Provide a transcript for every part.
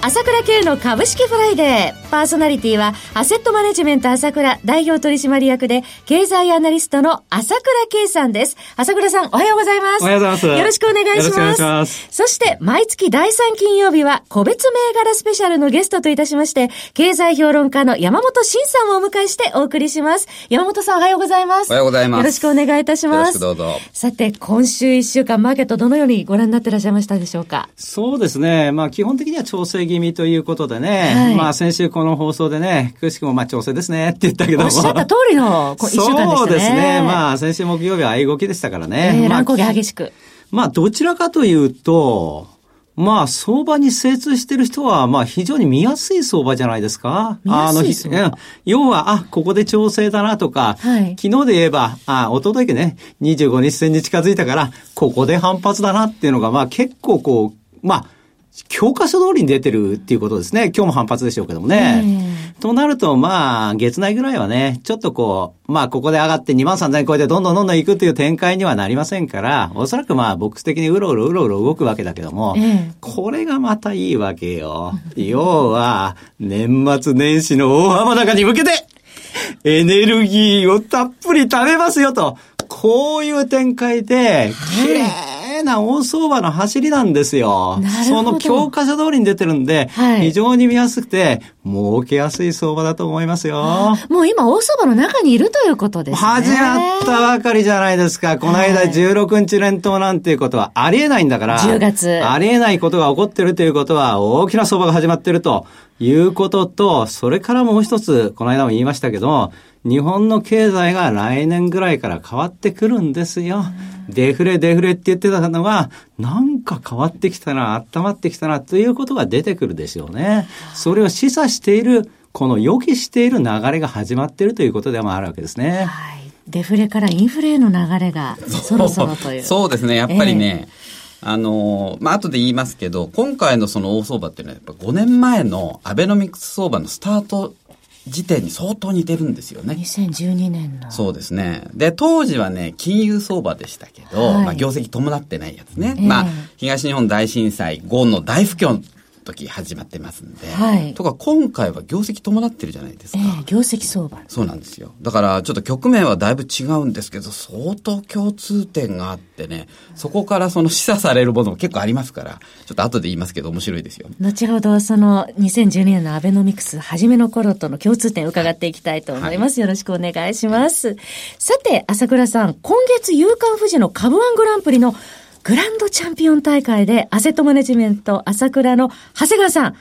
朝倉慶の株式フライデー。パーソナリティは、アセットマネジメント朝倉代表取締役で、経済アナリストの朝倉慶さんです。朝倉さん、おはようございます。おはようございます。よろしくお願いします。よろしくお願いします。そして、毎月第3金曜日は、個別銘柄スペシャルのゲストといたしまして、経済評論家の山本慎さんをお迎えしてお送りします。山本さん、おはようございます。おはようございます。よろしくお願いいたします。どうぞ。さて、今週1週間、マーケットどのようにご覧になっていらっしゃいましたでしょうか？そうですね。まあ、基本的には調整気味ということでね、はい、まあ先週この放送でね、くしくもまあ調整ですねって言ったけども。おっしゃった通りの一週間でしたね。そうですね。まあ先週木曜日は相動きでしたからね。えー、乱高下激しく。まあどちらかというと、まあ、相場に精通してる人は、まあ、非常に見やすい相場じゃないですか。あの、要は、あ、ここで調整だなとか、はい、昨日で言えば、あ、おとといね、25日線に近づいたから、ここで反発だなっていうのが、まあ、結構こう、まあ、教科書通りに出てるっていうことですね。今日も反発でしょうけどもね。となると、まあ、月内ぐらいはね、ちょっとこう、まあ、ここで上がって2万3000円超えてどんどんどんどん行くっていう展開にはなりませんから、おそらくまあ、ボックス的にうろうろうろうろ動くわけだけども、これがまたいいわけよ。要は、年末年始の大浜高に向けて、エネルギーをたっぷり食べますよと。こういう展開で、綺麗な大相場の走りなんですよ。その教科書通りに出てるんで、はい、非常に見やすくて、儲けやすい相場だと思いますよ。もう今大相場の中にいるということですね。始まったばかりじゃないですか。この間16日連投なんていうことはありえないんだから。10月。ありえないことが起こってるということは、大きな相場が始まってるということと、それからもう一つ、この間も言いましたけど、日本の経済が来年ぐらいから変わってくるんですよ。デフレデフレって言ってたのが、なんか変わってきたな、温まってきたなということが出てくるでしょうね。それを示唆している、この予期している流れが始まっているということでもあるわけですね。はい。デフレからインフレへの流れがそろそろという。そうですね。やっぱりね、えーあの、まあ、後で言いますけど、今回のその大相場っていうのは、やっぱ5年前のアベノミクス相場のスタート時点に相当似てるんですよね。2012年の。そうですね。で、当時はね、金融相場でしたけど、はい、まあ、業績伴ってないやつね。えー、まあ、東日本大震災後の大不況時始まってますんで。はい。とか今回は業績伴ってるじゃないですか。えー、業績相場。そうなんですよ。だからちょっと局面はだいぶ違うんですけど、相当共通点があってね、そこからその示唆されるものも結構ありますから、ちょっと後で言いますけど面白いですよ。後ほどその2012年のアベノミクス初めの頃との共通点を伺っていきたいと思います。はい、よろしくお願いします。さて、朝倉さん、今月夕刊富士の株ワングランプリのグランドチャンピオン大会でアセットマネジメント朝倉の長谷川さん、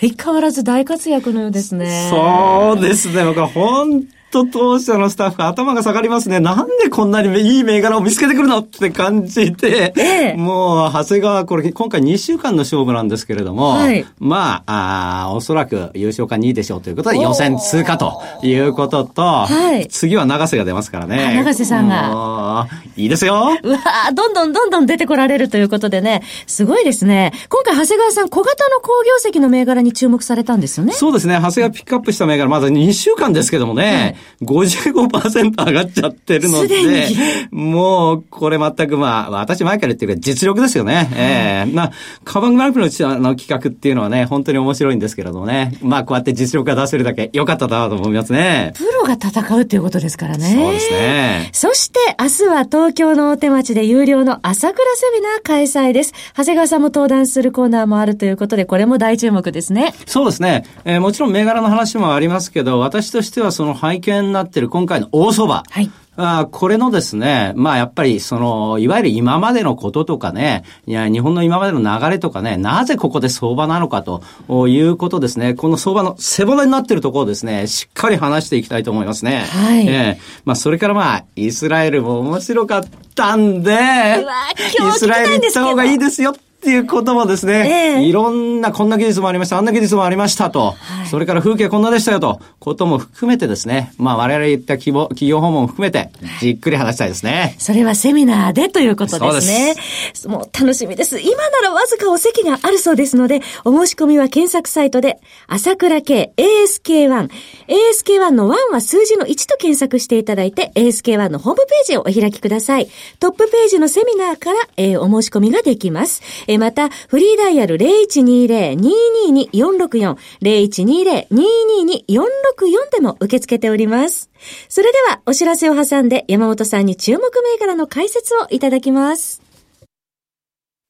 相変わらず大活躍のようですね。そうですね。僕は本と当社のスタッフ頭が下がりますね。なんでこんなにいい銘柄を見つけてくるのって感じで、ええ、もう、長谷川、これ今回2週間の勝負なんですけれども、はい、まああ、おそらく優勝か2位でしょうということで予選通過ということと、はい、次は長瀬が出ますからね。長瀬さんが。いいですよ。うわどんどんどんどん出てこられるということでね、すごいですね。今回長谷川さん、小型の工業績の銘柄に注目されたんですよね。そうですね。長谷川ピックアップした銘柄、まだ2週間ですけどもね、はい55%上がっちゃってるので、もう、これ全くまあ、私前から言ってるけど実力ですよね。ええー、まあ、カバングランプリのの企画っていうのはね、本当に面白いんですけれどもね。まあ、こうやって実力が出せるだけ良かったなと思いますね。プロが戦うっていうことですからね。そうですね。そして、明日は東京の大手町で有料の朝倉セミナー開催です。長谷川さんも登壇するコーナーもあるということで、これも大注目ですね。そうですね。えー、もちろん銘柄の話もありますけど、私としてはその背景になっている今回の大相場。はい。あこれのですね、まあやっぱりその、いわゆる今までのこととかね、いや、日本の今までの流れとかね、なぜここで相場なのかということですね、この相場の背骨になっているところをですね、しっかり話していきたいと思いますね。はい。えー、まあそれからまあ、イスラエルも面白かったんで、イスラエル行った方がいいですよっっていうこともですね、えー、いろんなこんな技術もありました、あんな技術もありましたと、はい、それから風景こんなでしたよと、ことも含めてですね、まあ我々言った企業企業訪問も含めて、じっくり話したいですね。それはセミナーでということですね。すもう楽しみです。今ならわずかお席があるそうですので、お申し込みは検索サイトで、朝倉慶 ASK1。ASK1 の1は数字の1と検索していただいて、ASK1 のホームページをお開きください。トップページのセミナーから、えー、お申し込みができます。えー、また、フリーダイヤル0120-222-464、0120-222-464でも受け付けております。それでは、お知らせを挟んで山本さんに注目銘柄の解説をいただきます。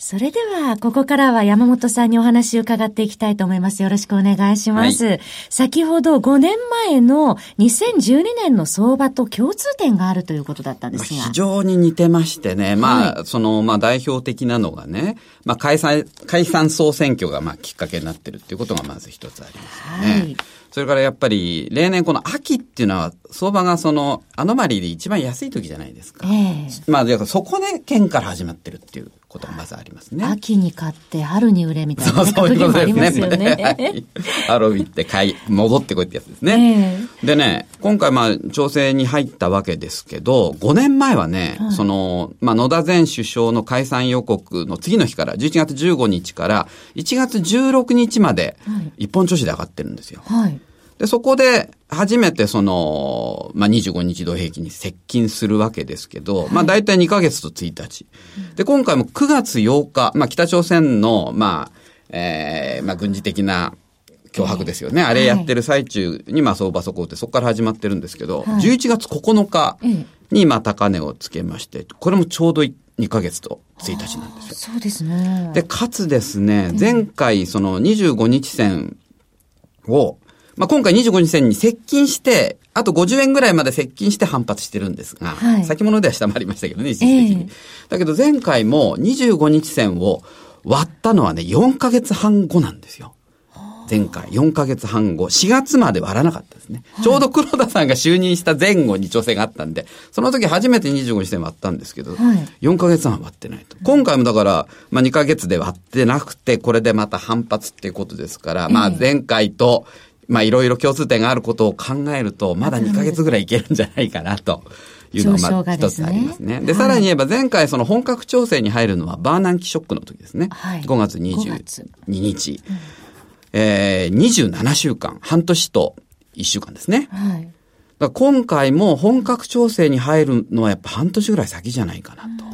それでは、ここからは山本さんにお話を伺っていきたいと思います。よろしくお願いします。はい、先ほど5年前の2012年の相場と共通点があるということだったんですが。非常に似てましてね。まあ、はい、その、まあ代表的なのがね、まあ解散、解散総選挙がまあきっかけになってるっていうことがまず一つありますよね。はいそれからやっぱり、例年この秋っていうのは、相場がその、アノマリーで一番安い時じゃないですか。えー、まあ、そこで県から始まってるっていうことがまずありますね。秋に買って春に売れみたいな、ね、そうそういうことですね。ねハロウィって買い、戻ってこいってやつですね。えー、でね、今回まあ調整に入ったわけですけど、5年前はね、はい、その、まあ野田前首相の解散予告の次の日から、11月15日から1月16日まで、一本調子で上がってるんですよ。はいで、そこで初めてその、まあ、25日土平均に接近するわけですけど、はい、まあ、大体2ヶ月と1日。で、今回も9月8日、まあ、北朝鮮の、まあ、ええー、まあ、軍事的な脅迫ですよね。あれやってる最中に、まあ、相場底ってそこから始まってるんですけど、はい、11月9日に、まあ、高値をつけまして、これもちょうど2ヶ月と1日なんですよ。そうですね。で、かつですね、前回、その25日線を、まあ、今回25日線に接近して、あと50円ぐらいまで接近して反発してるんですが、はい、先物では下回りましたけどね、一時的に。えー、だけど前回も25日線を割ったのはね、4ヶ月半後なんですよ。前回4ヶ月半後、4月まで割らなかったですね。はい、ちょうど黒田さんが就任した前後に調整があったんで、その時初めて25日線割ったんですけど、はい、4ヶ月半割ってないと。今回もだから、まあ2ヶ月で割ってなくて、これでまた反発っていうことですから、まあ前回とまあいろいろ共通点があることを考えると、まだ2ヶ月ぐらいいけるんじゃないかなと。いうのがまあ一つありますね。で、さらに言えば前回その本格調整に入るのはバーナンキショックの時ですね。はい、5月22日。うん、えー、27週間、半年と1週間ですね。はい、だ今回も本格調整に入るのはやっぱ半年ぐらい先じゃないかなと。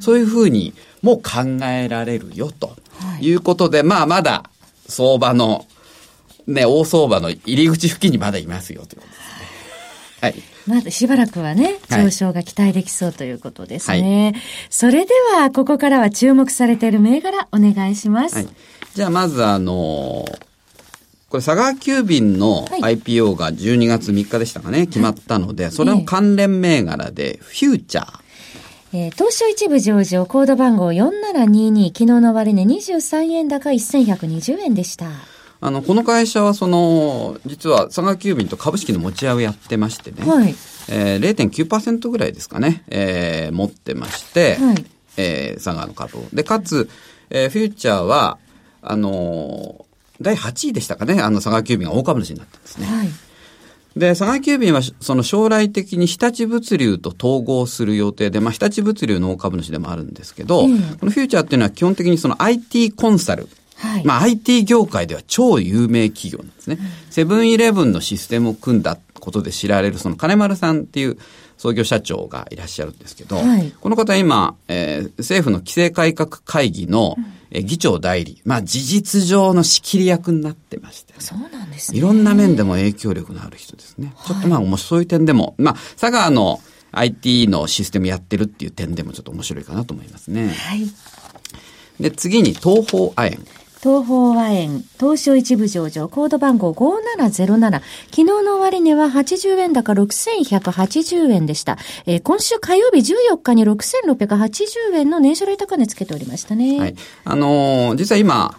そういうふうにも考えられるよということで、はい、まあまだ相場のね、大相場の入り口付近にまだいますよということですね。はい。まだしばらくはね、上昇が期待できそうということですね。はい、それでは、ここからは注目されている銘柄、お願いします。はい、じゃあ、まずあのー、これ、佐川急便の IPO が12月3日でしたかね、決まったので、それの関連銘柄で、フューチャー。えー、東証一部上場、コード番号4722、昨日の終値23円高1120円でした。あの、この会社はその、実は佐賀急便と株式の持ち合いをやってましてね、はい、えー、0.9%ぐらいですかね、えー、持ってまして、はい、えー、佐賀の株を。で、かつ、えー、フューチャーは、あのー、第8位でしたかね、あの、佐賀急便が大株主になったんですね。はい。で、佐賀急便はその将来的に日立物流と統合する予定で、まあ、日立物流の大株主でもあるんですけど、うん、このフューチャーっていうのは基本的にその IT コンサル、はい、まあ IT 業界では超有名企業なんですね。セブンイレブンのシステムを組んだことで知られるその金丸さんっていう、創業社長がいらっしゃるんですけど、はい、この方今、えー、政府の規制改革会議の、え議長代理、まあ事実上の仕切り役になってまして、そうなんですね。いろんな面でも影響力のある人ですね。ちょっとまあ、そういう点でも、まあ、佐川の IT のシステムやってるっていう点でもちょっと面白いかなと思いますね。はい。で、次に東方亜鉛。東方和円、東証一部上場、コード番号5707。昨日の終値は80円高6180円でした。えー、今週火曜日14日に6680円の年初来高値つけておりましたね。はい。あのー、実は今、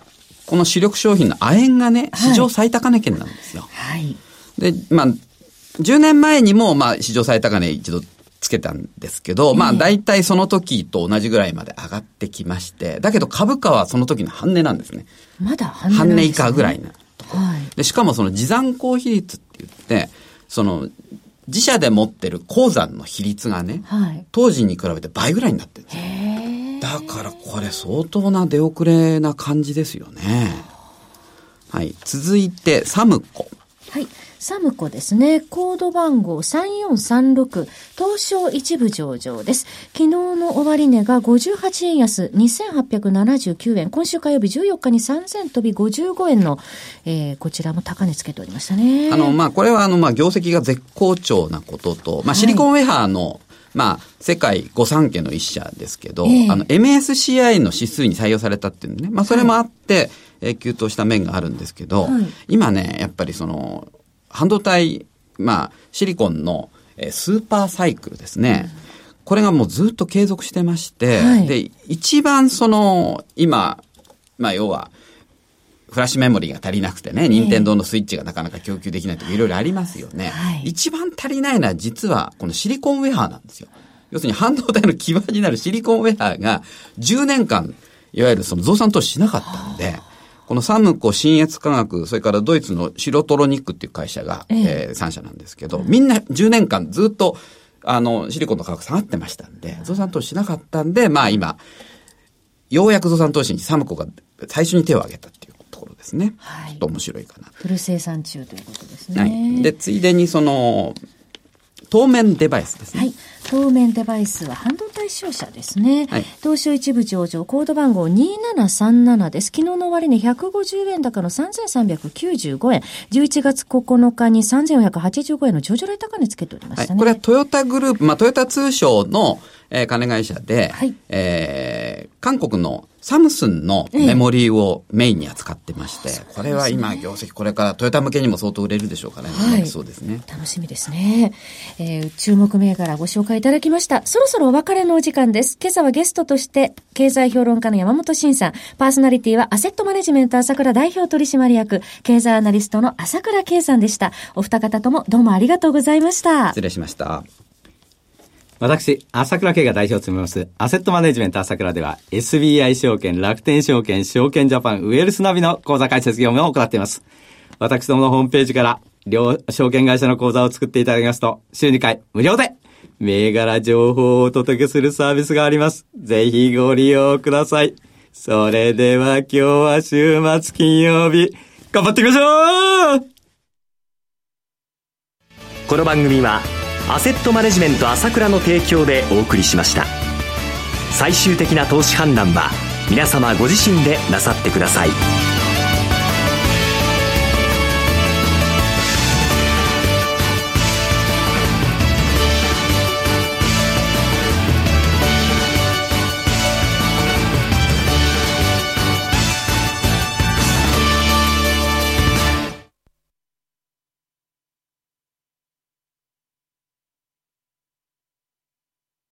この主力商品の亜鉛がね、史上最高値圏なんですよ。はい。で、まあ、10年前にも、まあ、史上最高値一度つけたんですけど、まあ大体その時と同じぐらいまで上がってきまして、だけど株価はその時の半値なんですね。まだ半値、ね、半値以下ぐらいなとはい、で。しかもその持残高比率って言って、その自社で持ってる鉱山の比率がね、はい、当時に比べて倍ぐらいになってるんですよ。だからこれ相当な出遅れな感じですよね。はい。続いて、サムコ。はい。サムコですね。コード番号3436、東証一部上場です。昨日の終値が58円安、2879円。今週火曜日14日に3000飛び55円の、えー、こちらも高値つけておりましたね。あの、まあ、これはあの、まあ、業績が絶好調なことと、まあ、シリコンウェハーの、はいまあ、世界御三家の一社ですけど、えー、あの、MSCI の指数に採用されたっていうね、まあ、それもあって、はい、急騰した面があるんですけど、はい、今ね、やっぱりその、半導体、まあ、シリコンの、えスーパーサイクルですね。うん、これがもうずっと継続してまして、はい、で、一番その、今、まあ、要は、フラッシュメモリーが足りなくてね、任天堂のスイッチがなかなか供給できないとかいろいろありますよね。はい、一番足りないのは実はこのシリコンウェハーなんですよ。要するに半導体の基盤になるシリコンウェハーが10年間、いわゆるその増産投資しなかったんで、このサムコ、新越科学、それからドイツのシロトロニックっていう会社が、ええー、3社なんですけど、みんな10年間ずっと、あの、シリコンの価格下がってましたんで、増産投資しなかったんで、まあ今、ようやく増産投資にサムコが最初に手を挙げたっていうところですね。はい。ちょっと面白いかな。フル生産中ということですね。はい。で、ついでにその、当面デバイスですね。はい。当面デバイスは半導体商社ですね。はい、東証一部上場、コード番号2737です。昨日の終値150円高の3395円。11月9日に3485円の上場来高値つけておりましたね。はい、これはトヨタグループ、まあトヨタ通商の、えー、金会社で、はい、えー、韓国のサムスンのメモリーをメインに扱ってまして、ええ、これは今、業績これからトヨタ向けにも相当売れるでしょうかね。はい、そうですね。楽しみですね。えー、注目銘柄ご紹介いただきました。そろそろお別れのお時間です。今朝はゲストとして、経済評論家の山本慎さん、パーソナリティはアセットマネジメント朝倉代表取締役、経済アナリストの朝倉圭さんでした。お二方ともどうもありがとうございました。失礼しました。私、朝倉慶が代表を務めます、アセットマネジメント朝倉では、SBI 証券、楽天証券、証券ジャパン、ウェルスナビの口座開設業務を行っています。私どものホームページから、両証券会社の口座を作っていただきますと、週2回無料で、銘柄情報をお届けするサービスがあります。ぜひご利用ください。それでは今日は週末金曜日、頑張っていきましょうこの番組は、アセットマネジメント朝倉の提供でお送りしました最終的な投資判断は皆様ご自身でなさってください